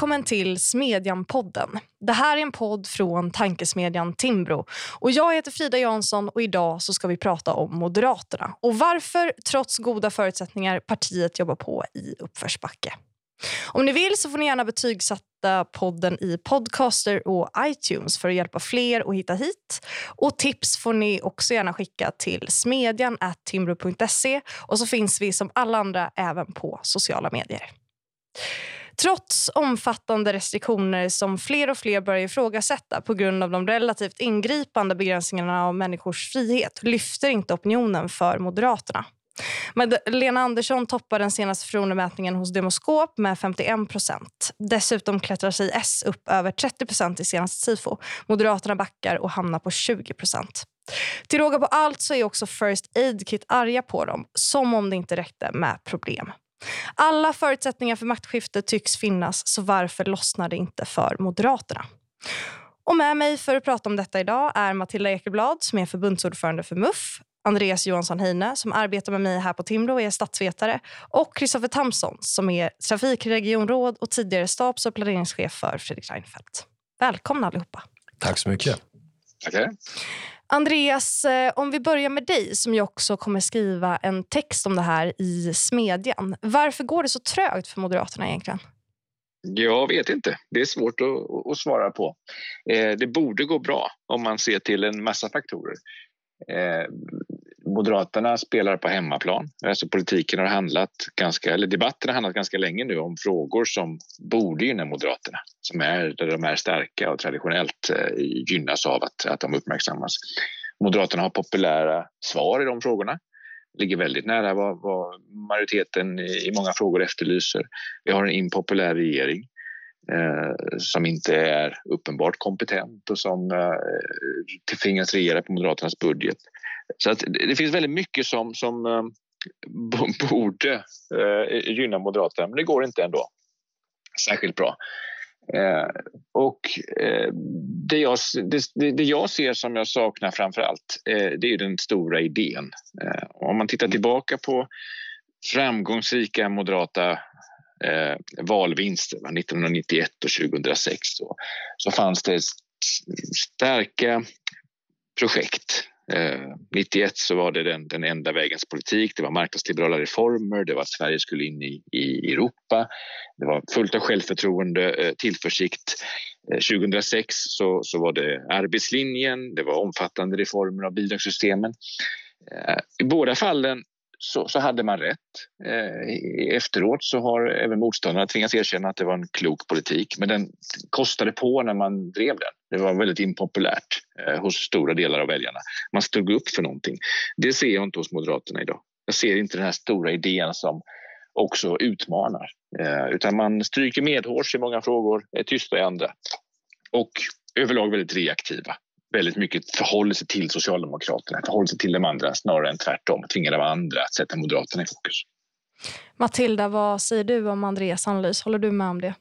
Välkommen till Smedjan-podden. Det här är en podd från tankesmedjan Timbro. Och jag heter Frida Jansson och idag så ska vi prata om Moderaterna och varför, trots goda förutsättningar, partiet jobbar på i uppförsbacke. Om ni vill så får ni gärna betygsätta podden i Podcaster och iTunes för att hjälpa fler att hitta hit. Och Tips får ni också gärna skicka till smedjan timbro.se och så finns vi som alla andra även på sociala medier. Trots omfattande restriktioner som fler och fler börjar ifrågasätta på grund av de relativt ingripande begränsningarna av människors frihet lyfter inte opinionen för Moderaterna. Lena Andersson toppar den senaste förtroendemätningen hos Demoskop med 51 procent. Dessutom klättrar sig S upp över 30 procent i senaste Sifo. Moderaterna backar och hamnar på 20 procent. Till råga på allt så är också First Aid Kit arga på dem, som om det inte räckte med problem. Alla förutsättningar för maktskifte tycks finnas, så varför lossnar det inte för Moderaterna? Och med mig för att prata om detta idag är Matilda Ekelblad som är förbundsordförande för MUF, Andreas Johansson Heine som arbetar med mig här på Timrå och är statsvetare och Kristoffer Tamsson som är trafikregionråd och tidigare stabs och planeringschef för Fredrik Reinfeldt. Välkomna allihopa. Tack så mycket. Tackar. Andreas, eh, om vi börjar med dig som ju också kommer skriva en text om det här i Smedjan. Varför går det så trögt för Moderaterna egentligen? Jag vet inte. Det är svårt att, att svara på. Eh, det borde gå bra om man ser till en massa faktorer. Eh, Moderaterna spelar på hemmaplan. Alltså politiken har handlat ganska, eller debatten har handlat ganska länge nu om frågor som borde gynna Moderaterna, som är, där de är starka och traditionellt eh, gynnas av att, att de uppmärksammas. Moderaterna har populära svar i de frågorna ligger väldigt nära vad, vad majoriteten i många frågor efterlyser. Vi har en impopulär regering eh, som inte är uppenbart kompetent och som eh, tvingas regera på Moderaternas budget. Så att det finns väldigt mycket som, som eh, borde eh, gynna Moderaterna, men det går inte ändå särskilt bra. Eh, och eh, det, jag, det, det, jag ser som jag saknar framför allt, eh, det är den stora idén. Om man tittar tillbaka på framgångsrika moderata valvinster 1991 och 2006 så, så fanns det starka projekt Eh, 91 så var det den, den enda vägens politik. Det var marknadsliberala reformer, det var att Sverige skulle in i, i Europa. Det var fullt av självförtroende, eh, tillförsikt. Eh, 2006 så, så var det arbetslinjen, det var omfattande reformer av bidragssystemen. Eh, I båda fallen så, så, hade man rätt. Eh, efteråt så har även motståndarna tvingats erkänna att det var en klok politik men den kostade på när man drev den. Det var väldigt impopulärt eh, hos stora delar av väljarna. Man stod upp för någonting. Det ser jag inte hos Moderaterna idag. Jag ser inte den här stora idén som också utmanar eh, utan man stryker medhårs i många frågor, är tysta i andra och överlag väldigt reaktiva väldigt mycket förhåller sig till Socialdemokraterna, förhåller sig till de andra snarare än tvärtom, tvingar de andra att sätta Moderaterna i fokus. Matilda, vad säger du om Andreas analys? Håller du med om det?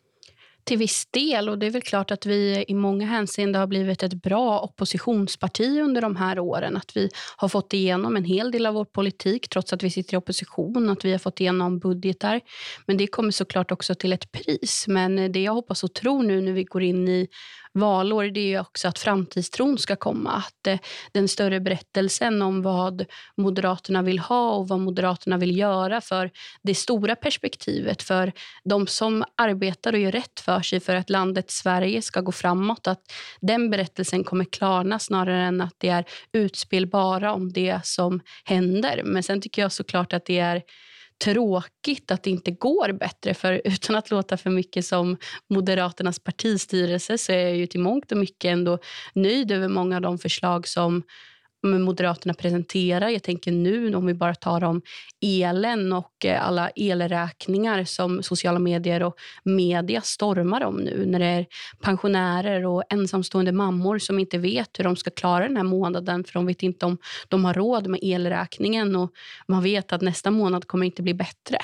till viss del. och Det är väl klart att vi i många hänseenden har blivit ett bra oppositionsparti under de här åren. Att vi har fått igenom en hel del av vår politik trots att vi sitter i opposition. Att vi har fått igenom budgetar. Men det kommer såklart också till ett pris. Men det jag hoppas och tror nu när vi går in i valår det är också att framtidstron ska komma. Att eh, den större berättelsen om vad Moderaterna vill ha och vad Moderaterna vill göra för det stora perspektivet för de som arbetar och gör rätt för sig för att landet Sverige ska gå framåt. Att den berättelsen kommer klarna snarare än att det är utspel bara om det som händer. Men sen tycker jag såklart att det är tråkigt att det inte går bättre. För utan att låta för mycket som Moderaternas partistyrelse så är jag ju till mångt och mycket ändå nöjd över många av de förslag som Moderaterna presenterar. Jag tänker nu om vi bara tar om elen och eh, alla elräkningar som sociala medier och media stormar om nu. När det är pensionärer och ensamstående mammor som inte vet hur de ska klara den här månaden för de vet inte om de har råd med elräkningen och man vet att nästa månad kommer inte bli bättre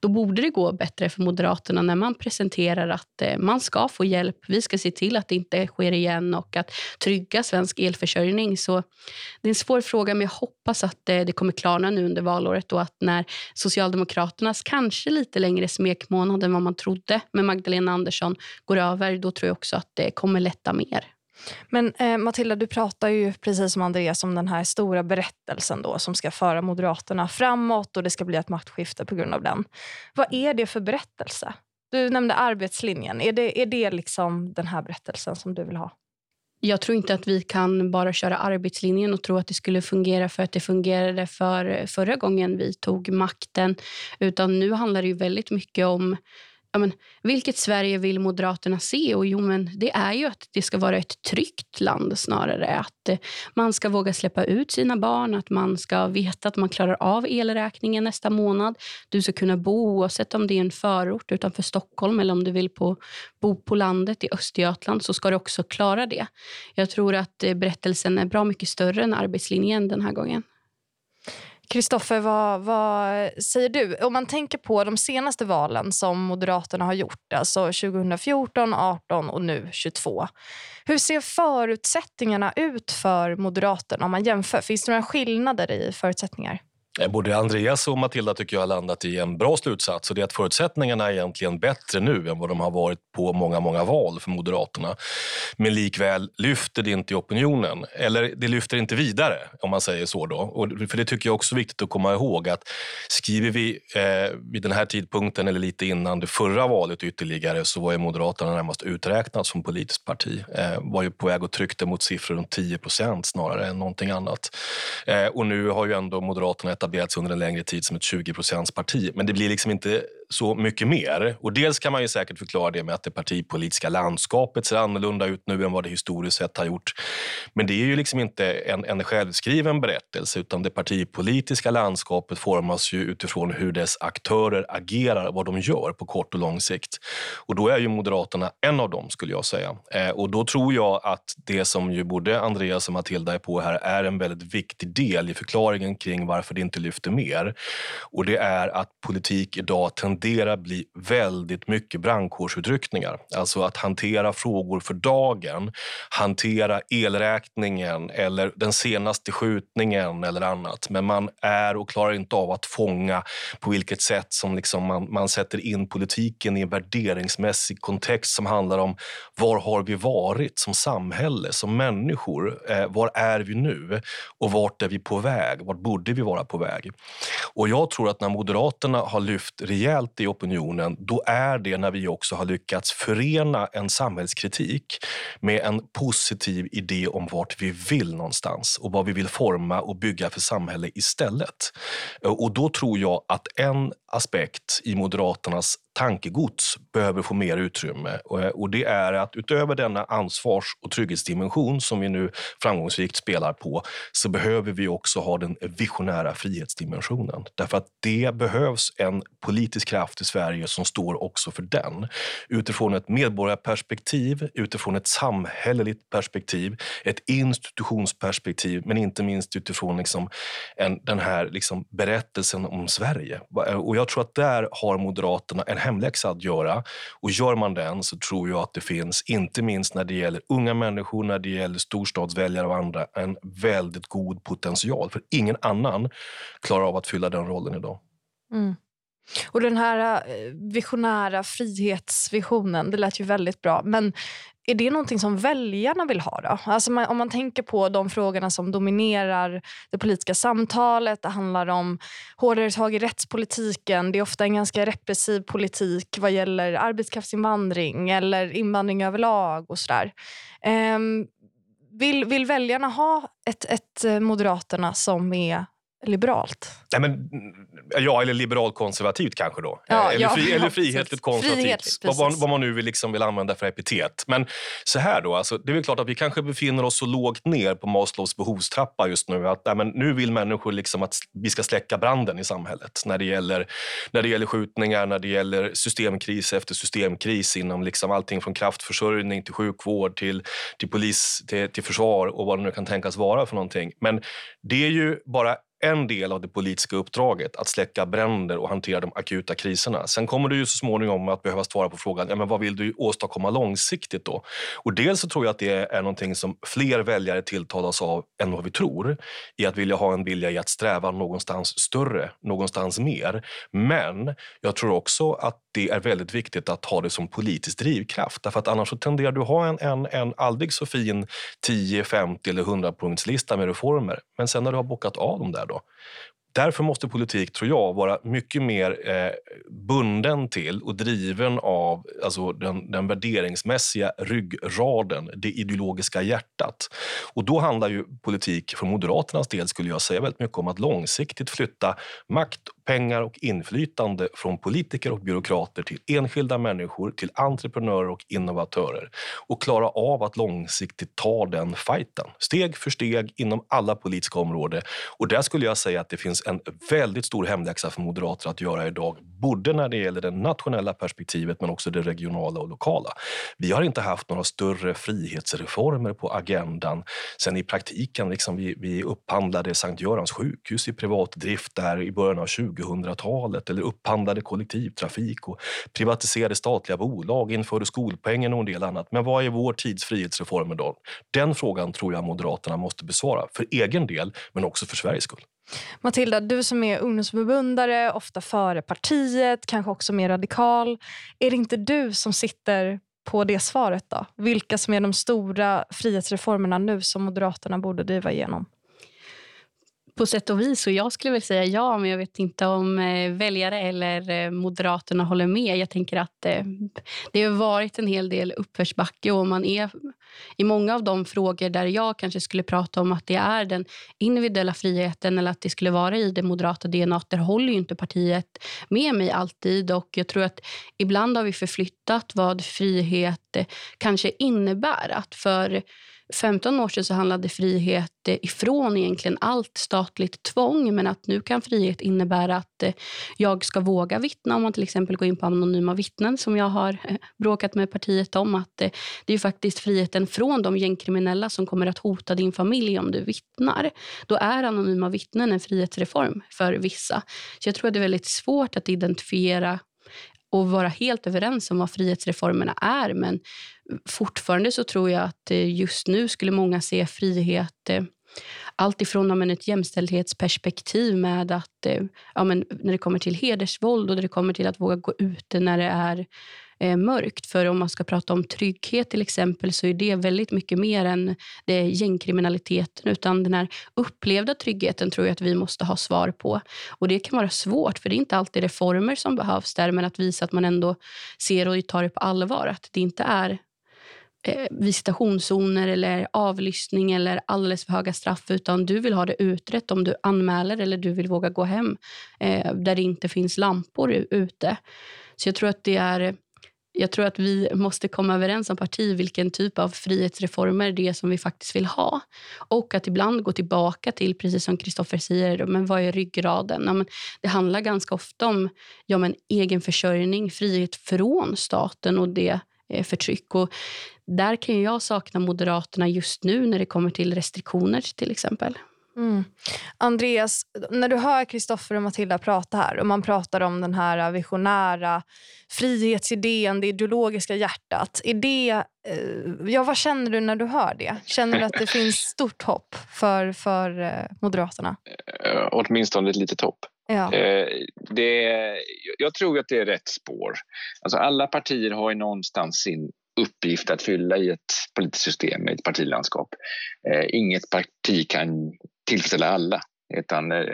då borde det gå bättre för Moderaterna när man presenterar att eh, man ska få hjälp. Vi ska se till att det inte sker igen och att trygga svensk elförsörjning. Så det är en svår fråga, men jag hoppas att eh, det kommer klarna nu under valåret och att när Socialdemokraternas kanske lite längre smekmånad än vad man trodde med Magdalena Andersson går över, då tror jag också att det kommer lätta mer. Men eh, Matilda, du pratar ju precis som Andreas om den här stora berättelsen då, som ska föra Moderaterna framåt och det ska bli ett maktskifte på grund av den. Vad är det för berättelse? Du nämnde arbetslinjen. Är det, är det liksom den här berättelsen som du vill ha? Jag tror inte att vi kan bara köra arbetslinjen och tro att det skulle fungera för att det fungerade för förra gången vi tog makten. Utan nu handlar det väldigt mycket om ja, men, vilket Sverige vill Moderaterna se? Och jo, men det är ju att det ska vara ett tryggt land snarare. Att eh, man ska våga släppa ut sina barn, att man ska veta att man klarar av elräkningen nästa månad. Du ska kunna bo oavsett om det är en förort utanför Stockholm eller om du vill på, bo på landet i Östergötland så ska du också klara det. Jag tror att eh, berättelsen är bra mycket större än arbetslinjen den här gången. Kristoffer, vad, vad, säger du? Om man tänker på de senaste valen som Moderaterna har gjort, alltså 2014, 18 och nu 22. Hur ser förutsättningarna ut för Moderaterna om man jämför? Finns det några skillnader i förutsättningar? Eh, både Andreas och Matilda tycker jag har landat i en bra slutsats. Och det är att förutsättningarna är egentligen bättre nu än vad de har varit på många, många val för Moderaterna. Men likväl lyfter det inte i opinionen. Eller det lyfter inte vidare, om man säger så. Då. Och för Det tycker jag också är viktigt att komma ihåg. att Skriver vi eh, vid den här tidpunkten eller lite innan det förra valet ytterligare så var ju Moderaterna närmast uträknat som politiskt parti. Eh, var ju på väg och tryckte mot siffror runt 10 procent snarare än någonting annat. Eh, och nu har ju ändå Moderaterna etablerats under en längre tid som ett 20 parti. Men det blir liksom inte så mycket mer. Och dels kan man ju säkert förklara det med att det partipolitiska landskapet ser annorlunda ut nu än vad det historiskt sett har gjort. Men det är ju liksom inte en, en självskriven berättelse utan det partipolitiska landskapet formas ju utifrån hur dess aktörer agerar, vad de gör på kort och lång sikt. Och då är ju Moderaterna en av dem skulle jag säga. Eh, och då tror jag att det som ju både Andreas och Matilda är på här är en väldigt viktig del i förklaringen kring varför det inte inte lyfter mer. Och det är att politik idag tenderar att bli väldigt mycket brandkårsutryckningar. Alltså att hantera frågor för dagen, hantera elräkningen eller den senaste skjutningen eller annat. Men man är och klarar inte av att fånga på vilket sätt som liksom man, man sätter in politiken i en värderingsmässig kontext som handlar om var har vi varit som samhälle, som människor? Eh, var är vi nu? Och vart är vi på väg? Vart borde vi vara på väg? Och jag tror att när Moderaterna har lyft rejält i opinionen, då är det när vi också har lyckats förena en samhällskritik med en positiv idé om vart vi vill någonstans och vad vi vill forma och bygga för samhälle istället. Och då tror jag att en aspekt i Moderaternas tankegods behöver få mer utrymme. Eh, och det är att utöver denna ansvars och trygghetsdimension som vi nu framgångsrikt spelar på så behöver vi också ha den visionära frihetsdimensionen. Därför att det behövs en politisk kraft i Sverige som står också för den. Utifrån ett medborgarperspektiv, utifrån ett samhälleligt perspektiv, ett institutionsperspektiv men inte minst utifrån liksom en, den här liksom berättelsen om Sverige. Och jag tror att där har Moderaterna en hemläxa att göra. Och gör man den så tror jag att det finns, inte minst när det gäller unga människor, när det gäller storstadsväljare och andra, en väldigt god potential. För ingen annan klarar av att fylla den rollen idag. Mm. Och den här eh, visionära frihetsvisionen, det lät ju väldigt bra. Men är det någonting som väljarna vill ha? Då? Alltså man, om man tänker på de frågorna som dominerar det politiska samtalet. Det handlar om hårdare tag i rättspolitiken. Det är ofta en ganska repressiv politik vad gäller arbetskraftsinvandring eller invandring överlag. och sådär. Um, vill, vill väljarna ha ett, ett eh, Moderaterna som är liberalt? Nej, men, ja, eller liberalkonservativt kanske då. Ja, eller, fri, ja, eller frihetligt konservativt. Frihet, vad, vad, man nu vill, liksom vill använda för epitet. Men så här då, alltså, det är väl klart att vi kanske befinner oss så lågt ner på Maslows behovstrappa just nu att nej, men nu vill människor liksom att vi ska släcka branden i samhället när det gäller, när det gäller skjutningar, när det gäller systemkris efter systemkris inom liksom allting från kraftförsörjning till sjukvård till, till polis, till, till försvar och vad det nu kan tänkas vara för någonting. Men det är ju bara en del av det politiska uppdraget att släcka bränder och hantera de akuta kriserna. Sen kommer du ju så småningom att behöva svara på frågan ja, men vad vill du åstadkomma långsiktigt. då? Och dels så tror jag att det är någonting som fler väljare tilltalas av än vad vi tror i att vilja ha en vilja i att sträva någonstans större, någonstans mer. Men jag tror också att det är väldigt viktigt att ha det som politisk drivkraft. Därför att annars så tenderar du att ha en, en, en aldrig så fin 10, 50 eller 100 punktslista med reformer. Men sen när du har bockat av dem där då, Därför måste politik, tror jag, vara mycket mer eh, bunden till och driven av alltså den, den värderingsmässiga ryggraden, det ideologiska hjärtat. Och då handlar ju politik för Moderaternas del, skulle jag säga, väldigt mycket om att långsiktigt flytta makt pengar och inflytande från politiker och byråkrater till enskilda människor, till entreprenörer och innovatörer och klara av att långsiktigt ta den fighten, steg för steg inom alla politiska områden. Och där skulle jag säga att det finns en väldigt stor hemläxa för moderater att göra idag, både när det gäller det nationella perspektivet men också det regionala och lokala. Vi har inte haft några större frihetsreformer på agendan sen i praktiken liksom vi, vi upphandlade Sankt Görans sjukhus i privat drift där i början av 20 2000-talet eller upphandlade kollektivtrafik och privatiserade statliga bolag, införde skolpengen och en del annat. Men vad är vår tids frihetsreformer då? Den frågan tror jag Moderaterna måste besvara för egen del, men också för Sveriges skull. Matilda, du som är ungdomsförbundare, ofta före partiet, kanske också mer radikal. Är det inte du som sitter på det svaret? då? Vilka som är de stora frihetsreformerna nu som Moderaterna borde driva igenom? På sätt och vis. Och jag skulle väl säga ja, men jag vet inte om eh, väljare eller eh, Moderaterna håller med. Jag tänker att eh, det har varit en hel del uppförsbacke och man är i många av de frågor där jag kanske skulle prata om att det är den individuella friheten eller att det skulle vara i det moderata DNA, där håller ju inte partiet med mig alltid. Och jag tror att ibland har vi förflyttat vad frihet kanske innebär. Att för 15 år sedan så handlade frihet eh, ifrån egentligen allt statligt tvång men att nu kan frihet innebära att eh, jag ska våga vittna om man till exempel går in på anonyma vittnen som jag har eh, bråkat med partiet om. att Det är faktiskt friheten från de gängkriminella som kommer att hota din familj om du vittnar. Då är anonyma vittnen en frihetsreform för vissa. Så jag tror att det är väldigt svårt att identifiera och vara helt överens om vad frihetsreformerna är. Men fortfarande så tror jag att eh, just nu skulle många se frihet eh, allt ifrån ett jämställdhetsperspektiv med att eh, ja, men när det kommer till hedersvåld och när det kommer till att våga gå ute när det är eh, mörkt. För om man ska prata om trygghet till exempel så är det väldigt mycket mer än det gängkriminaliteten. Utan den här upplevda tryggheten tror jag att vi måste ha svar på. Och det kan vara svårt för det är inte alltid reformer som behövs där men att visa att man ändå ser och tar det på allvar. Att det inte är eh, visitationszoner eller avlyssning eller alldeles för höga straff utan du vill ha det utrett om du anmäler eller du vill våga gå hem eh, där det inte finns lampor ute. Så jag tror att det är jag tror att vi måste komma överens som parti vilken typ av frihetsreformer det är som vi faktiskt vill ha. Och att ibland gå tillbaka till, precis som Kristoffer säger, men vad är ryggraden? Ja, men det handlar ganska ofta om ja, men egen försörjning, frihet från staten och det eh, förtryck. Och där kan jag sakna Moderaterna just nu när det kommer till restriktioner till exempel. Mm. Andreas, när du hör Kristoffer och Matilda prata här och man pratar om den här visionära frihetsidén, det ideologiska hjärtat. Är det, eh, ja, vad känner du när du hör det? Känner du att det finns stort hopp för, för eh, Moderaterna? Uh, åtminstone ett litet hopp. Ja. Det, jag tror att det är rätt spår. Alltså alla partier har ju någonstans sin uppgift att fylla i ett politiskt system, i ett partilandskap. Uh, inget parti kan tillfredsställa alla. Utan eh,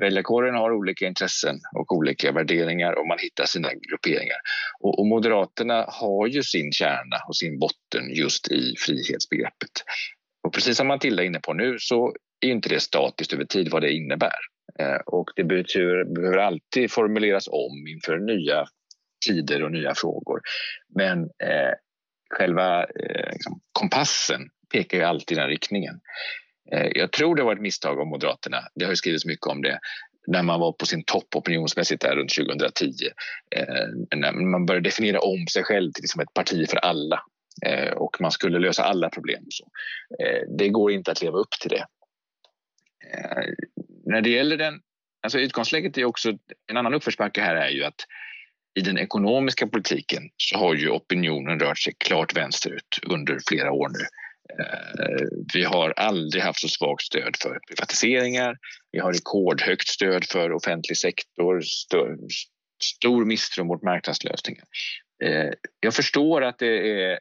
väljarkåren har olika intressen och olika värderingar och man hittar sina grupperingar. Och, och, Moderaterna har ju sin kärna och sin botten just i frihetsbegreppet. Och precis som Matilda är inne på nu så är inte det statiskt över tid vad det innebär. Eh, och det betyder, behöver alltid formuleras om inför nya tider och nya frågor. Men eh, själva eh, liksom, kompassen pekar ju alltid i den riktningen. Eh, jag tror det var ett misstag av Moderaterna, det har ju skrivits mycket om det, när man var på sin topp opinionsmässigt där runt 2010. Eh, när man började definiera om sig själv till liksom ett parti för alla eh, och man skulle lösa alla problem. Så. Det går inte att leva upp till det. när det gäller den, alltså utgångsläget är också, en annan uppförsbacke här är ju att i den ekonomiska politiken så har ju opinionen rört sig klart vänsterut under flera år nu. Eh, vi har aldrig haft så svagt stöd för privatiseringar. Vi har rekordhögt stöd för offentlig sektor, stor misstro mot marknadslösningar. Eh, jag förstår att det är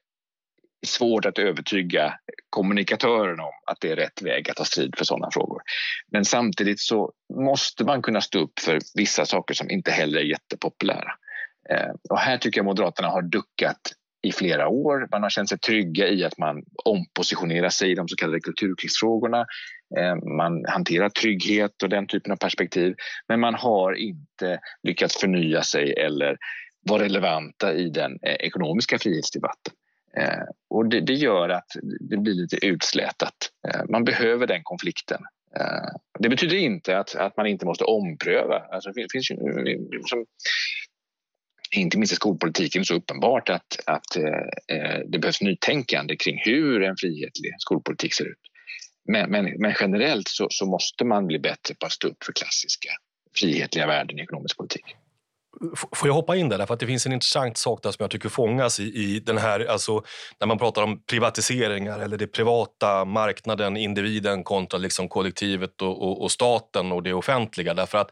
svårt att övertyga kommunikatörerna om att det är rätt väg att ta strid för sådana frågor. Men samtidigt så måste man kunna stå upp för vissa saker som inte heller är jättepopulära. Eh, och här tycker jag Moderaterna har duckat i flera år. Man har känt sig trygga i att man ompositionerar sig i de så kallade kulturkrigsfrågorna. Eh, man hanterar trygghet och den typen av perspektiv men man har inte lyckats förnya sig eller vara relevanta i den eh, ekonomiska frihetsdebatten. Eh, och det, det, gör att det blir lite utslätat. Man behöver den konflikten. Det betyder inte att, att man inte måste ompröva. Alltså, det finns ju, som, inte minst i skolpolitiken, så uppenbart att, att eh, eh det behövs nytänkande kring hur en frihetlig skolpolitik ser ut. Men, men, men generellt så, så, måste man bli bättre på att stå upp för klassiska frihetliga värden i ekonomisk politik. Får jag hoppa in där? Därför att det finns en intressant sak där som jag tycker fångas i, i den här, alltså, när man pratar om privatiseringar eller det privata, marknaden, individen kontra liksom kollektivet och, och, och, staten och det offentliga. Därför att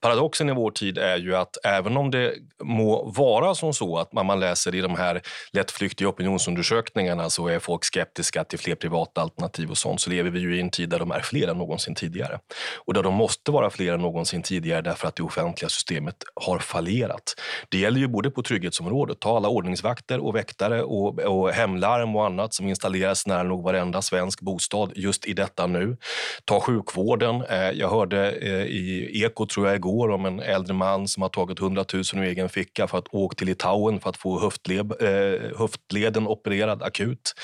paradoxen i vår tid är ju att även om det må vara som så att man, man läser i de här lättflyktiga opinionsundersökningarna så är folk skeptiska till fler privata alternativ och sånt så lever vi ju i en tid där de är fler än någonsin tidigare. Och där de måste vara fler än någonsin tidigare därför att det offentliga systemet har fallit detaljerat. Det gäller ju både på trygghetsområdet, ta alla ordningsvakter och väktare och, och hemlarm och annat som installeras nära nog varenda svensk bostad just i detta nu. Ta sjukvården. Eh, jag hörde eh, i Eko tror jag igår om en äldre man som har tagit 100 000 ur egen ficka för att åka till Litauen för att få höftled, eh, höftleden opererad akut.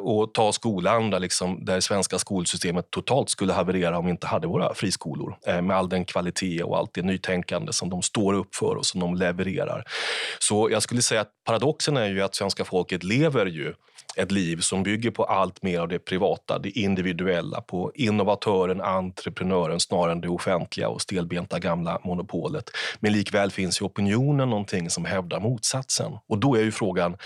Och ta skolan där, liksom, där svenska skolsystemet totalt skulle haverera om vi inte hade våra friskolor med all den kvalitet och allt det nytänkande som de står upp för och som de levererar. Så jag skulle säga att paradoxen är ju att svenska folket lever ju ett liv som bygger på allt mer av det privata, det individuella, på innovatören, entreprenören snarare än det offentliga och stelbenta gamla monopolet. Men likväl finns i opinionen någonting som hävdar motsatsen. Och då är ju frågan,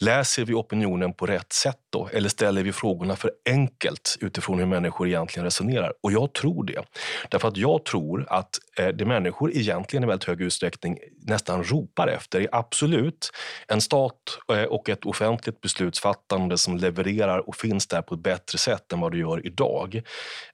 läser vi opinionen på rätt sätt då? Eller ställer vi frågorna för enkelt utifrån hur människor egentligen resonerar? Och jag tror det. Därför att jag tror att eh, det människor egentligen i väldigt hög utsträckning nästan ropar efter är absolut en stat eh, och ett offentligt beslutsfattande fortfarande som levererar och finns där på ett bättre sätt än vad det gör idag.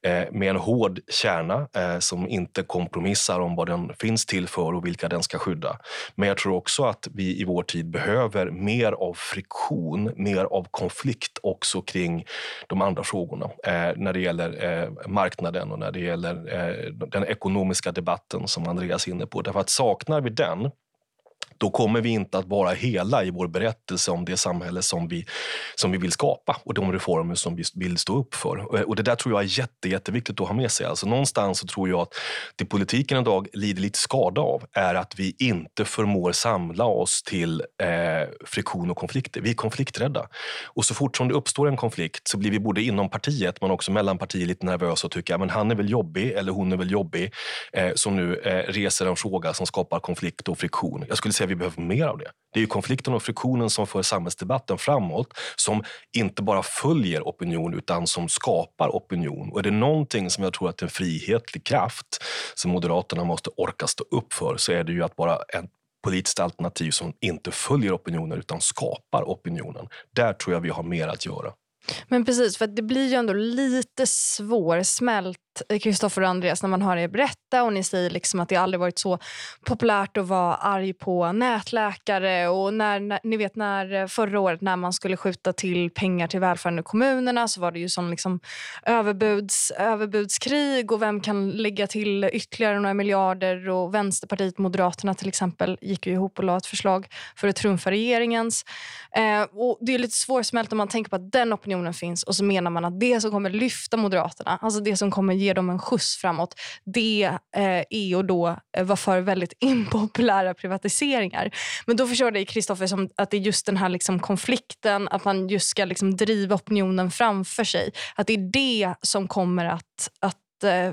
Eh, med en hård kärna eh, som inte kompromissar om vad den finns till för och vilka den ska skydda. Men jag tror också att vi i vår tid behöver mer av friktion, mer av konflikt också kring de andra frågorna. Eh, när det gäller eh, marknaden och när det gäller eh, den ekonomiska debatten som Andreas är inne på. Därför att saknar vi den då kommer vi inte att vara hela i vår berättelse om det samhälle som vi, som vi vill skapa och de reformer som vi vill stå upp för. Eh, och Det där tror jag är jätte, jätteviktigt att ha med sig. Alltså någonstans så tror jag att det politiken idag lider lite skada av är att vi inte förmår samla oss till eh, friktion och konflikter. Vi är konflikträdda. Och så fort som det uppstår en konflikt så blir vi både inom partiet men också mellan partier lite nervösa och tycker att han är väl jobbig eller hon är väl jobbig eh, som nu eh, reser en fråga som skapar konflikt och friktion. Jag skulle säga vi behöver mer av det. Det är ju konflikten och friktionen som för samhällsdebatten framåt som inte bara följer opinion utan som skapar opinion. Och är det någonting som jag tror att en frihetlig kraft som Moderaterna måste orka stå upp för så är det ju att vara ett politiskt alternativ som inte följer opinionen utan skapar opinionen. Där tror jag vi har mer att göra. Men precis, för det blir ju ändå lite svårsmält Kristoffer och Andreas när man hör er berätta och ni säger liksom att det aldrig varit så populärt att vara arg på nätläkare och när, när, ni vet när eh, förra året när man skulle skjuta till pengar till välfärden i kommunerna så var det ju sån liksom överbuds, överbudskrig och vem kan lägga till ytterligare några miljarder och Vänsterpartiet, Moderaterna till exempel gick ju ihop och la ett förslag för att trumfa regeringens. Eh, och det är lite svårsmält om man tänker på att den opinionen finns och så menar man att det som kommer lyfta Moderaterna, alltså det som kommer ge dem en skjuts framåt, det eh, är att då eh, vara för väldigt impopulära privatiseringar. Men då förstår jag Kristoffer att det är just den här liksom konflikten, att man just ska liksom driva opinionen framför sig. Att det är det som kommer att, att eh,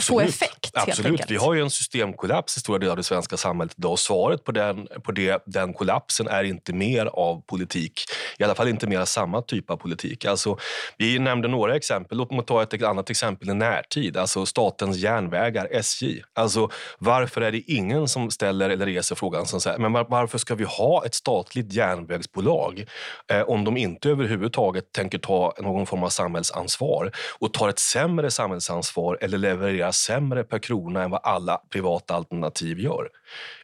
få effekt. Absolut. Vi har ju en systemkollaps i stora delar av det svenska samhället idag. Och svaret på, den, på det, den kollapsen är inte mer av politik. I alla fall inte mer samma typ av politik. Alltså, vi nämnde några exempel. Låt mig ta ett annat exempel i närtid. Alltså Statens järnvägar, SJ. Alltså, varför är det ingen som ställer eller reser frågan som säger, men varför ska vi ha ett statligt järnvägsbolag eh, om de inte överhuvudtaget tänker ta någon form av samhällsansvar och tar ett sämre samhällsansvar eller levererar sämre per krona än vad alla privata alternativ gör.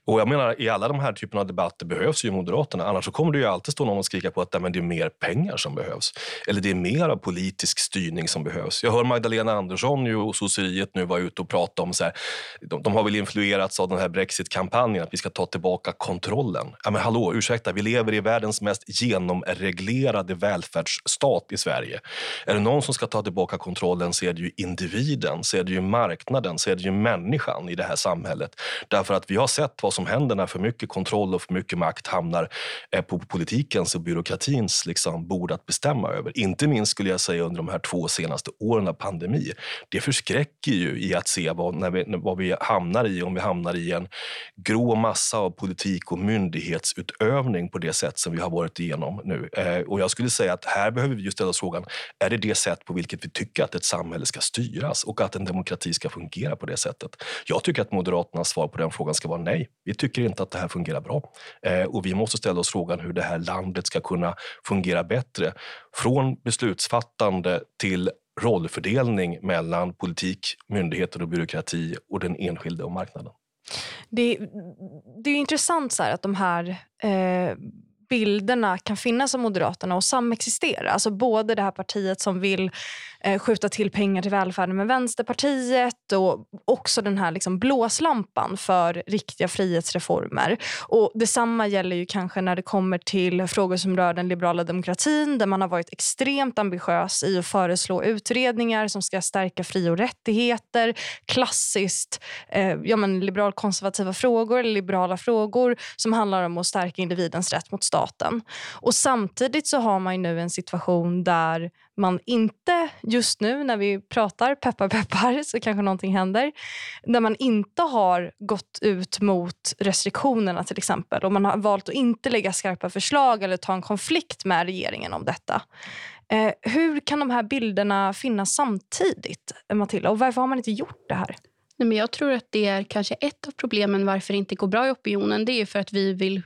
Och jag menar, I alla de här typerna av debatter behövs ju Moderaterna. Annars så kommer det ju alltid stå någon och skrika på att nej, det är mer pengar som behövs. Eller det är mer av politisk styrning som behövs. Jag hör Magdalena Andersson ju, och sosseriet nu vara ute och prata om... Så här, de, de, har väl influerats av den här brexit-kampanjen, att vi ska ta tillbaka kontrollen. Ja, men hallå, ursäkta, vi lever i världens mest genomreglerade välfärdsstat i Sverige. Är det någon som ska ta tillbaka kontrollen så är det ju individen, så är det ju marknaden, så är det ju människan i det här samhället. Därför att vi har sett vad som händer när för mycket kontroll och för mycket makt hamnar eh, på politikens och byråkratins liksom, bord att bestämma över. Inte minst skulle jag säga under de här två senaste åren av pandemi. Det förskräcker ju i att se vad, när vi, vad vi hamnar i, om vi hamnar i en grå massa av politik och myndighetsutövning på det sätt som vi har varit igenom nu. Eh, och jag skulle säga att här behöver vi ju ställa oss frågan, är det det sätt på vilket vi tycker att ett samhälle ska styras och att en demokrati ska fungera på det sättet? Jag tycker att Moderaternas svar på den frågan ska vara nej. Vi tycker inte att det här fungerar bra. Eh, och vi måste ställa oss frågan hur det här landet ska kunna fungera bättre. Från beslutsfattande till rollfördelning mellan politik, myndigheter och byråkrati och den enskilde och marknaden. Det, det är intressant så att de här eh, bilderna kan finnas av Moderaterna och samexistera. Alltså både det här partiet som vill Eh, skjuta till pengar till välfärden med Vänsterpartiet och också den här liksom blåslampan för riktiga frihetsreformer. Och Detsamma gäller ju kanske när det kommer till frågor som rör den liberala demokratin där man har varit extremt ambitiös i att föreslå utredningar som ska stärka fri och rättigheter. Klassiskt eh, ja, men liberalkonservativa frågor eller liberala frågor som handlar om att stärka individens rätt mot staten. Och Samtidigt så har man nu en situation där man inte just nu när vi pratar, peppar peppar, så kanske någonting händer. Där man inte har gått ut mot restriktionerna till exempel. Och man har valt att inte lägga skarpa förslag eller ta en konflikt med regeringen om detta. Eh, hur kan de här bilderna finnas samtidigt, Matilda? Och varför har man inte gjort det här? Nej, men jag tror att det är kanske ett av problemen varför det inte går bra i opinionen. Det är för att vi vill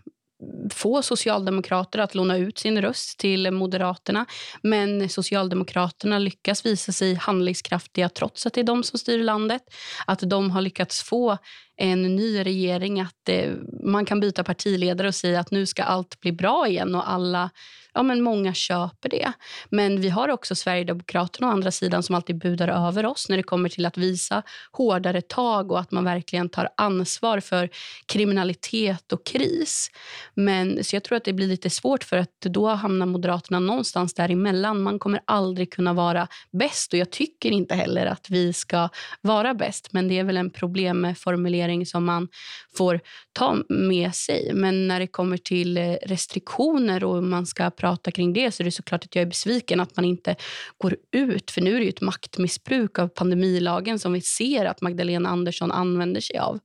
få socialdemokrater att låna ut sin röst till Moderaterna. Men Socialdemokraterna lyckas visa sig handlingskraftiga trots att det är de som styr landet. Att de har lyckats få en ny regering, att eh, man kan byta partiledare och säga att nu ska allt bli bra igen och alla ja, men många köper det. Men vi har också Sverigedemokraterna å andra sidan som alltid budar över oss när det kommer till att visa hårdare tag och att man verkligen tar ansvar för kriminalitet och kris. Men så jag tror att det blir lite svårt för att då hamnar Moderaterna någonstans däremellan. Man kommer aldrig kunna vara bäst och jag tycker inte heller att vi ska vara bäst. Men det är väl en problemformulering som man får ta med sig. Men när det kommer till eh, restriktioner och man ska prata prata kring det så är det såklart att jag är besviken att man inte går ut. För nu är det ett maktmissbruk av pandemilagen som vi ser att Magdalena Andersson använder sig av.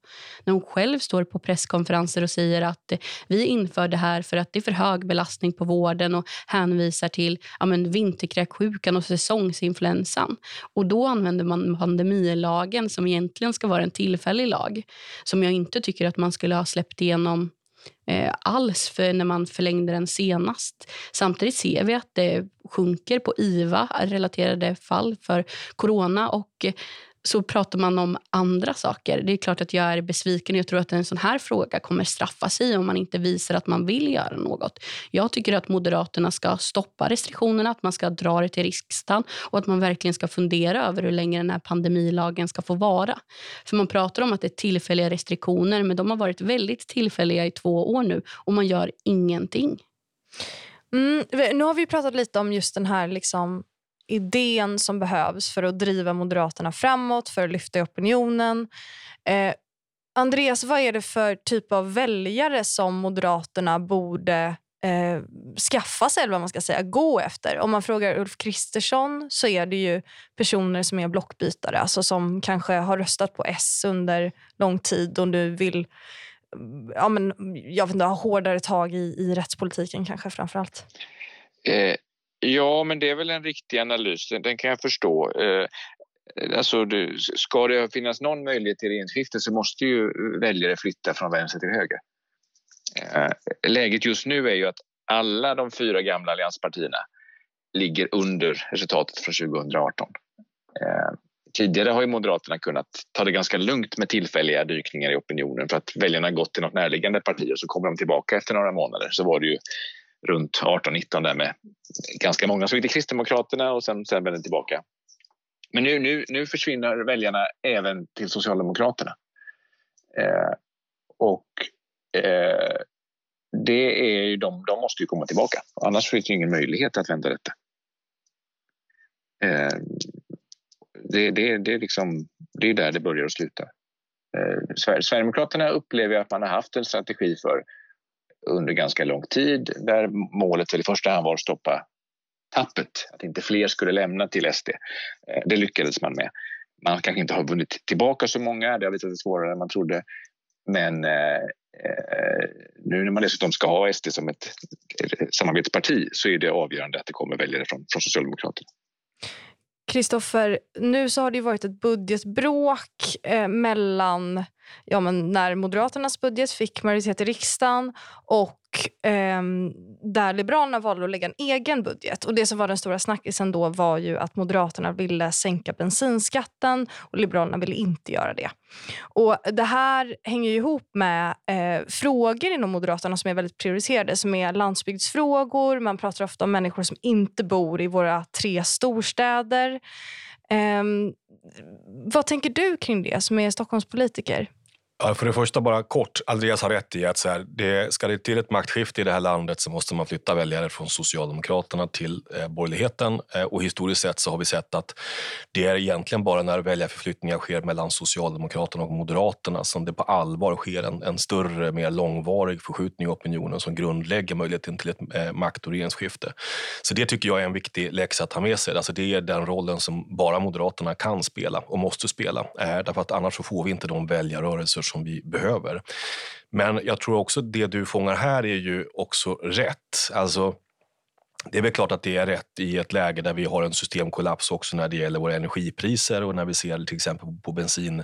När hon själv står på presskonferenser och säger att eh, vi inför det här för att det är för hög belastning på vården och hänvisar till ja, men vinterkräksjukan och säsongsinfluensan. Och då använder man pandemilagen som egentligen ska vara en tillfällig lag som jag inte tycker att man skulle ha släppt igenom eh, alls för när man förlängde den senast. Samtidigt ser vi att det sjunker på IVA-relaterade fall för corona. och eh, så pratar man om andra saker. Det är klart att jag är besviken. Jag tror att en sån här fråga kommer straffa sig om man inte visar att man vill göra något. Jag tycker att Moderaterna ska stoppa restriktionerna, att man ska dra det till riksdagen och att man verkligen ska fundera över hur länge den här pandemilagen ska få vara. För Man pratar om att det är tillfälliga restriktioner men de har varit väldigt tillfälliga i två år nu och man gör ingenting. Mm, nu har vi pratat lite om just den här liksom idén som behövs för att driva Moderaterna framåt, för att lyfta opinionen. Eh, Andreas, vad är det för typ av väljare som Moderaterna borde eh, skaffa sig, eller vad man ska säga, gå efter. Om man frågar Ulf Kristersson så är det ju personer som är blockbytare, alltså som kanske har röstat på S under lång tid och nu vill ja, men, jag vet inte, ha hårdare tag i, i rättspolitiken kanske framför allt. Eh, ja, men det är väl en riktig analys. Den kan jag förstå. Eh, alltså, ska det finnas någon möjlighet till regeringsskifte så måste ju väljare flytta från vänster till höger. Eh, läget just nu är ju att alla de fyra gamla allianspartierna ligger under resultatet från 2018. Eh, tidigare har ju Moderaterna kunnat ta det ganska lugnt med tillfälliga dykningar i opinionen för att väljarna gått till något närliggande parti och så kommer de tillbaka efter några månader. Så var det ju runt 18-19 där med ganska många som gick till Kristdemokraterna och sen, sen vände tillbaka. Men nu, nu, nu försvinner väljarna även till Socialdemokraterna. Eh, och eh, det är ju de, de måste ju komma tillbaka. Annars finns det ingen möjlighet att vända detta. Eh, det, det, det, är liksom, det är där det börjar och slutar. Eh, Sverigedemokraterna upplever att man har haft en strategi för under ganska lång tid där målet väl i första hand var att stoppa tappet, att inte fler skulle lämna till SD. Eh, det lyckades man med. Man kanske inte har vunnit tillbaka så många, det har visat sig svårare än man trodde. Men eh, eh nu när man dessutom ska ha SD som ett eh, samarbetsparti så är det avgörande att det kommer väljare från, från Socialdemokraterna. Kristoffer, nu så har det varit ett budgetbråk eh, mellan ja, men när Moderaternas budget fick majoritet i riksdagen och eh, där Liberalerna valde att lägga en egen budget. Och Det som var den stora snackisen då var ju att Moderaterna ville sänka bensinskatten och Liberalerna ville inte göra det. Och Det här hänger ihop med eh, frågor inom Moderaterna som är väldigt prioriterade, som är landsbygdsfrågor. Man pratar ofta om människor som inte bor i våra tre storstäder. Eh, vad tänker du kring det, som är Stockholmspolitiker? Ja, för det första, bara kort. Andreas har rätt i att så här, det, ska det till ett maktskifte i det här landet så måste man flytta väljare från Socialdemokraterna till eh, borgerligheten. Eh, och historiskt sett så har vi sett att det är egentligen bara när väljarförflyttningar sker mellan Socialdemokraterna och Moderaterna som det på allvar sker en, en större, mer långvarig förskjutning i opinionen som grundlägger möjligheten till ett eh, makt och regeringsskifte. Så det tycker jag är en viktig läxa att ta med sig. Alltså det är den rollen som bara Moderaterna kan spela och måste spela. Eh, därför att annars så får vi inte de väljarrörelser som vi behöver. Men jag tror också det du fångar här är ju också rätt. Alltså, det är väl klart att det är rätt i ett läge där vi har en systemkollaps också när det gäller våra energipriser och när vi ser till exempel på bensin,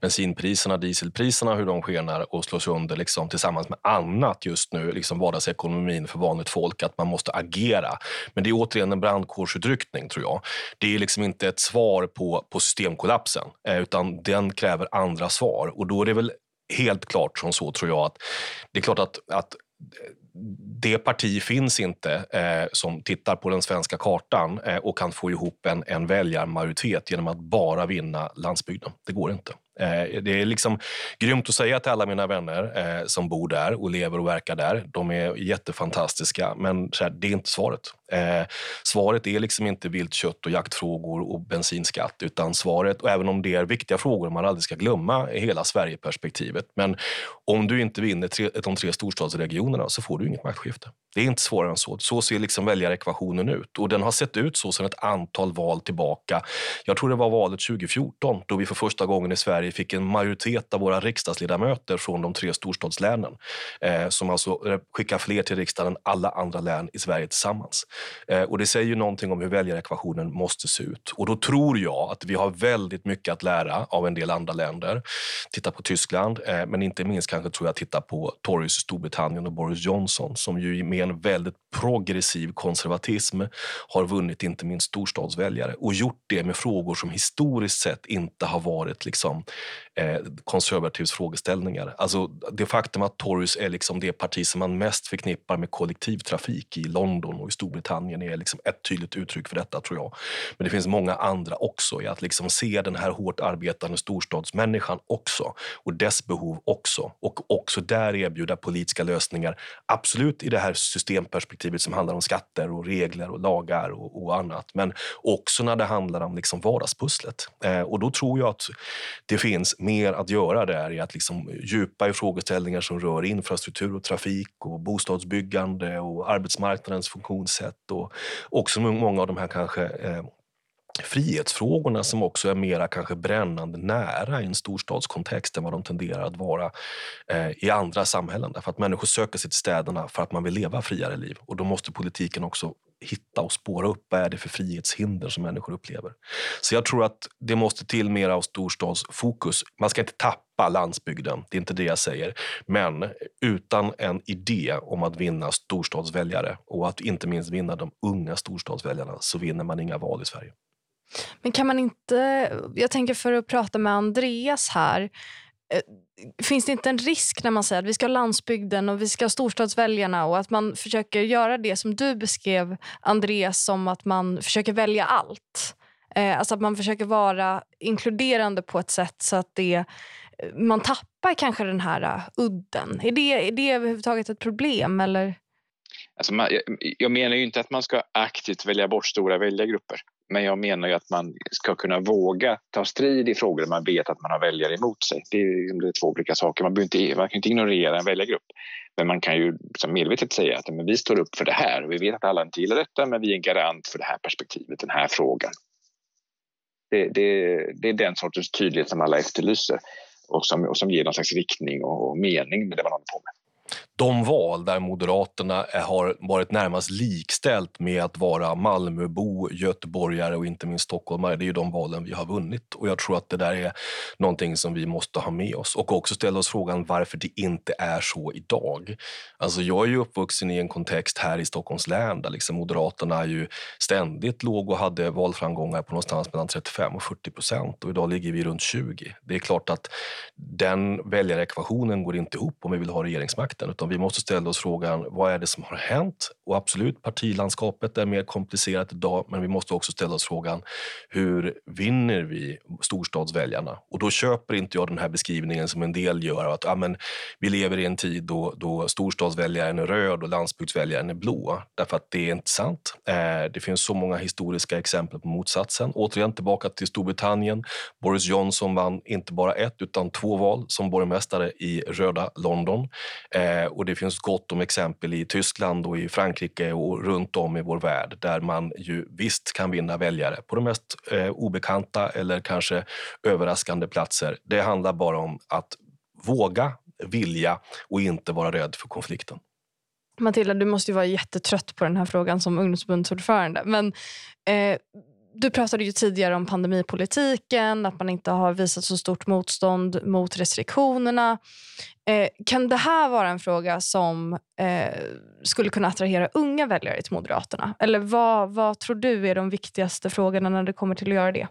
bensinpriserna, dieselpriserna, hur de skenar och slås under liksom, tillsammans med annat just nu, liksom vardagsekonomin för vanligt folk, att man måste agera. Men det är återigen en brandkårsutryckning tror jag. Det är liksom inte ett svar på, på systemkollapsen, eh, utan den kräver andra svar och då är det väl helt klart som så tror jag att det är klart att, att det parti finns inte eh, som tittar på den svenska kartan eh, och kan få ihop en, en väljarmajoritet genom att bara vinna landsbygden. Det går inte. Eh, det är liksom grymt att säga till alla mina vänner eh, som bor där och lever och verkar där. De är jättefantastiska, men här, det är inte svaret. Eh, svaret är liksom inte viltkött och jaktfrågor och bensinskatt, utan svaret, och även om det är viktiga frågor man aldrig ska glömma i hela Sverigeperspektivet, men om du inte vinner tre, de tre storstadsregionerna så får du inget maktskifte. Det är inte svårare än så. Så ser liksom väljarekvationen ut och den har sett ut så sedan ett antal val tillbaka. Jag tror det var valet 2014 då vi för första gången i Sverige fick en majoritet av våra riksdagsledamöter från de tre storstadslänen eh, som alltså skickar fler till riksdagen än alla andra län i Sverige tillsammans. Eh, och det säger ju någonting om hur väljarekvationen måste se ut. Och då tror jag att vi har väldigt mycket att lära av en del andra länder. Titta på Tyskland, eh, men inte minst kanske tror jag titta på Tories i Storbritannien och Boris Johnson som ju med en väldigt progressiv konservatism har vunnit inte minst storstadsväljare och gjort det med frågor som historiskt sett inte har varit liksom, eh, konservativs frågeställningar. Alltså, det faktum att Tories är liksom det parti som man mest förknippar med kollektivtrafik i London och i Storbritannien Storbritannien är liksom ett tydligt uttryck för detta, tror jag. Men det finns många andra också, i att liksom se den här hårt arbetande storstadsmänniskan också och dess behov också. Och också där erbjuda politiska lösningar, absolut i det här systemperspektivet som handlar om skatter och regler och lagar och, och annat, men också när det handlar om liksom vardagspusslet. Eh, och då tror jag att det finns mer att göra där i att liksom djupa i frågeställningar som rör infrastruktur och trafik och bostadsbyggande och arbetsmarknadens funktionssätt och också många av de här kanske eh, frihetsfrågorna som också är mera kanske brännande nära i en storstadskontext än vad de tenderar att vara eh, i andra samhällen. Därför att människor söker sig till städerna för att man vill leva friare liv och då måste politiken också hitta och spåra upp vad är det för frihetshinder som människor upplever. Så jag tror att det måste till mer av storstadsfokus. Man ska inte tappa landsbygden, det är inte det jag säger. Men utan en idé om att vinna storstadsväljare och att inte minst vinna de unga storstadsväljarna så vinner man inga val i Sverige. Men kan man inte, jag tänker för att prata med Andreas här, eh, finns det inte en risk när man säger att vi ska ha landsbygden och vi ska ha storstadsväljarna och att man försöker göra det som du beskrev, Andreas, som att man försöker välja allt? Eh, alltså att man försöker vara inkluderande på ett sätt så att det, man tappar kanske den här uh, udden. Är det, är det överhuvudtaget ett problem? Eller? Alltså man, jag, jag menar ju inte att man ska aktivt välja bort stora väljargrupper. Men jag menar ju att man ska kunna våga ta strid i frågor där man vet att man har väljare emot sig. Det är, liksom, det är två olika saker. Man, inte, man kan inte ignorera en väljargrupp. Men man kan ju som medvetet säga att men vi står upp för det här. Vi vet att alla inte gillar detta, men vi är en garant för det här perspektivet, den här frågan. Det, det, det är den sortens tydlighet som alla efterlyser och som, och som ger någon slags riktning och mening med det man håller på med de val där Moderaterna har varit närmast likställt med att vara Malmöbo, göteborgare och inte minst stockholmare, det är ju de valen vi har vunnit. Och jag tror att det där är någonting som vi måste ha med oss och också ställa oss frågan varför det inte är så idag. Alltså jag är ju uppvuxen i en kontext här i Stockholms län där liksom Moderaterna ju ständigt låg och hade valframgångar på någonstans mellan 35 och 40 procent och idag ligger vi runt 20. Det är klart att den väljarekvationen går inte ihop om vi vill ha regeringsmakten utan vi måste ställa oss frågan vad är det som har hänt? Och absolut, partilandskapet är mer komplicerat idag men vi måste också ställa oss frågan hur vinner vi storstadsväljarna? Och då köper inte jag den här beskrivningen som en del gör att ja, men, vi lever i en tid då, då storstadsväljaren är röd och landsbygdsväljaren är blå. Därför att det är inte sant. Eh, det finns så många historiska exempel på motsatsen. Återigen tillbaka till Storbritannien. Boris Johnson vann inte bara ett utan två val som borgmästare i röda London. Eh, och det finns gott om exempel i Tyskland och i Frankrike och runt om i vår värld där man ju visst kan vinna väljare på de mest eh, obekanta eller kanske överraskande platser. Det handlar bara om att våga, vilja och inte vara rädd för konflikten. Matilda, du måste ju vara jättetrött på den här frågan som ungdomsförbundsordförande. Men eh, du pratade ju tidigare om pandemipolitiken, att man inte har visat så stort motstånd mot restriktionerna. Eh, kan det här vara en fråga som eh, skulle kunna attrahera unga väljare till Moderaterna? Eller vad, vad tror du är de viktigaste frågorna när det kommer till att göra det?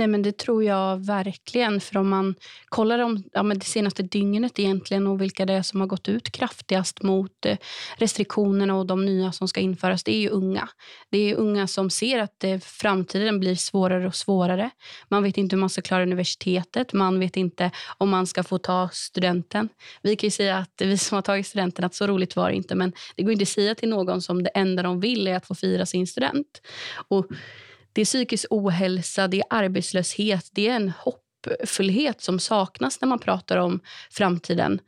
Nej, men Det tror jag verkligen. För om man kollar om, ja, men det senaste dygnet egentligen och vilka det är som har gått ut kraftigast mot eh, restriktionerna och de nya som ska införas, det är ju unga. Det är unga som ser att eh, framtiden blir svårare och svårare. Man vet inte hur man ska klara universitetet. Man vet inte om man ska få ta studenten. Vi kan säga att vi som har tagit studenten att så roligt var det inte. Men det går inte att säga till någon som det enda de vill är att få fira sin student. Och det är psykisk ohälsa, det är arbetslöshet, det är en hoppfullhet som saknas när man pratar om framtiden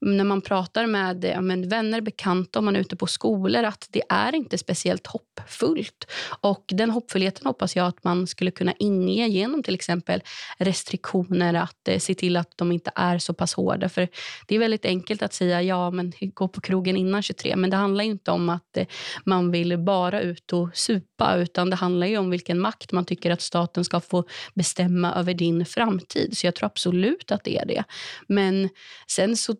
när man pratar med, ja, med vänner, bekanta, om man är ute på skolor, att det är inte speciellt hoppfullt. Och den hoppfullheten hoppas jag att man skulle kunna inge genom till exempel restriktioner, att eh, se till att de inte är så pass hårda. För det är väldigt enkelt att säga ja, men gå på krogen innan 23, men det handlar inte om att eh, man vill bara ut och supa, utan det handlar om vilken makt man tycker att staten ska få bestämma över din framtid. Så jag tror absolut att det är det. Men sen så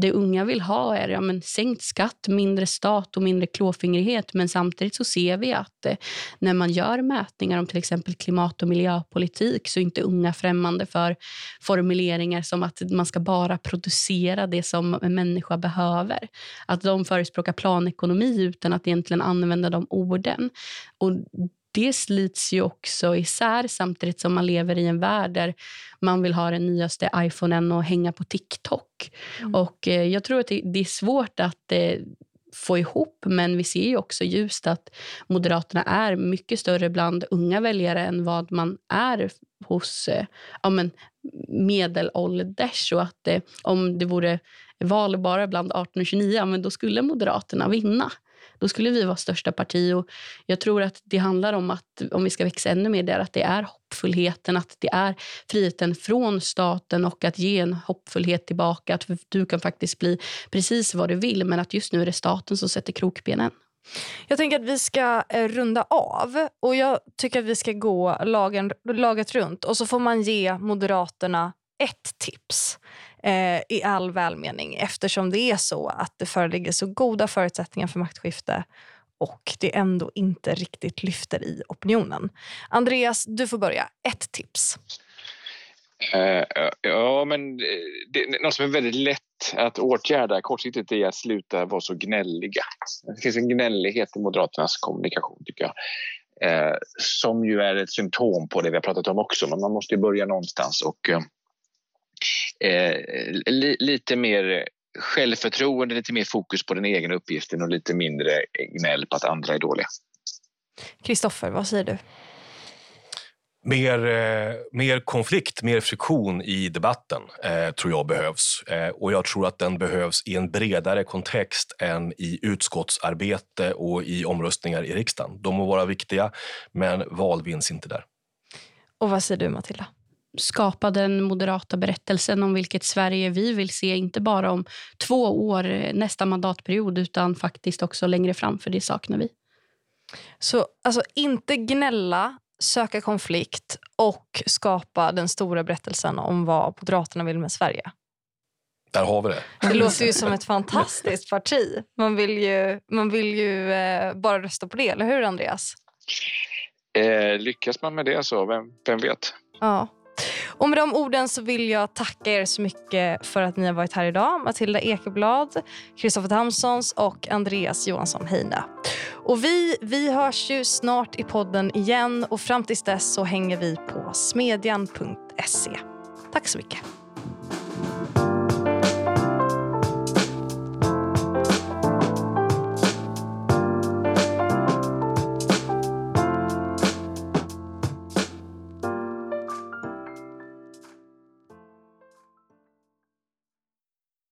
det unga vill ha är ja, men sänkt skatt, mindre stat och mindre klåfingrighet. Men samtidigt så ser vi att eh, när man gör mätningar om till exempel klimat och miljöpolitik så är inte unga främmande för formuleringar som att man ska bara producera det som en människa behöver. Att de förespråkar planekonomi utan att egentligen använda de orden. Och det slits ju också isär samtidigt som man lever i en värld där man vill ha den nyaste Iphonen och hänga på TikTok. Mm. Och eh, Jag tror att det, det är svårt att eh, få ihop, men vi ser ju också ljust att Moderaterna är mycket större bland unga väljare än vad man är hos eh, ja, men, medelålders. Och att eh, om det vore val bara bland 18 och 29, men då skulle Moderaterna vinna. Då skulle vi vara största parti. Och jag tror att det handlar om att om vi ska växa ännu mer där, att det är hoppfullheten, att det är friheten från staten och att ge en hoppfullhet tillbaka. Att du kan faktiskt bli precis vad du vill, men att just nu är det staten som sätter krokbenen. Jag tänker att vi ska eh, runda av. och Jag tycker att vi ska gå lagen, laget runt och så får man ge Moderaterna ett tips eh, i all välmening eftersom det är så att det föreligger så goda förutsättningar för maktskifte och det ändå inte riktigt lyfter i opinionen. Andreas, du får börja. Ett tips. Uh, ja, men eh, det, något som är väldigt lätt att åtgärda kortsiktigt är att sluta vara så gnälliga. Det finns en gnällighet i Moderaternas kommunikation, tycker jag. Uh, som ju är ett symptom på det vi har pratat om också, men man måste börja någonstans. Och, uh, eh, li, lite mer självförtroende, lite mer fokus på den egna uppgiften och lite mindre gnäll på att andra är dåliga. Kristoffer, vad säger du? Mer, eh, mer konflikt, mer friktion i debatten eh, tror jag behövs. Eh, och jag tror att den behövs i en bredare kontext än i utskottsarbete och i omröstningar i riksdagen. De må vara viktiga, men val vinns inte där. Och vad säger du, Matilda? Skapa den moderata berättelsen om vilket Sverige vi vill se, inte bara om två år eh, nästa mandatperiod utan faktiskt också längre fram, för det saknar vi. Så alltså inte gnälla, söka konflikt och skapa den stora berättelsen om vad Moderaterna vill med Sverige? Där har vi det. Det låter ju som ett fantastiskt parti. Man vill ju, man vill ju eh, bara rösta på det, eller hur Andreas? Eh, lyckas man med det så, vem, vem vet? Ja. Och med de orden så vill jag tacka er så mycket för att ni har varit här idag. Matilda Ekeblad, Kristoffer Tamsons och Andreas Johansson Heine. Och vi, vi hörs ju snart i podden igen och fram tills dess så hänger vi på smedjan.se. Tack så mycket.